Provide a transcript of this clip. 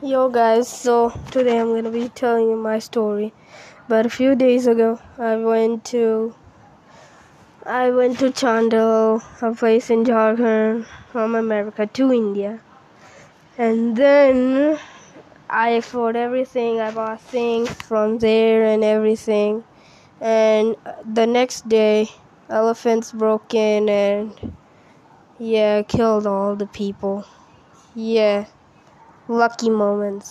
Yo guys, so today I'm gonna be telling you my story. But a few days ago, I went to I went to Chandil, a place in Jharkhand, from America to India, and then I explored everything. I bought things from there and everything. And the next day, elephants broke in and yeah, killed all the people. Yeah lucky moments.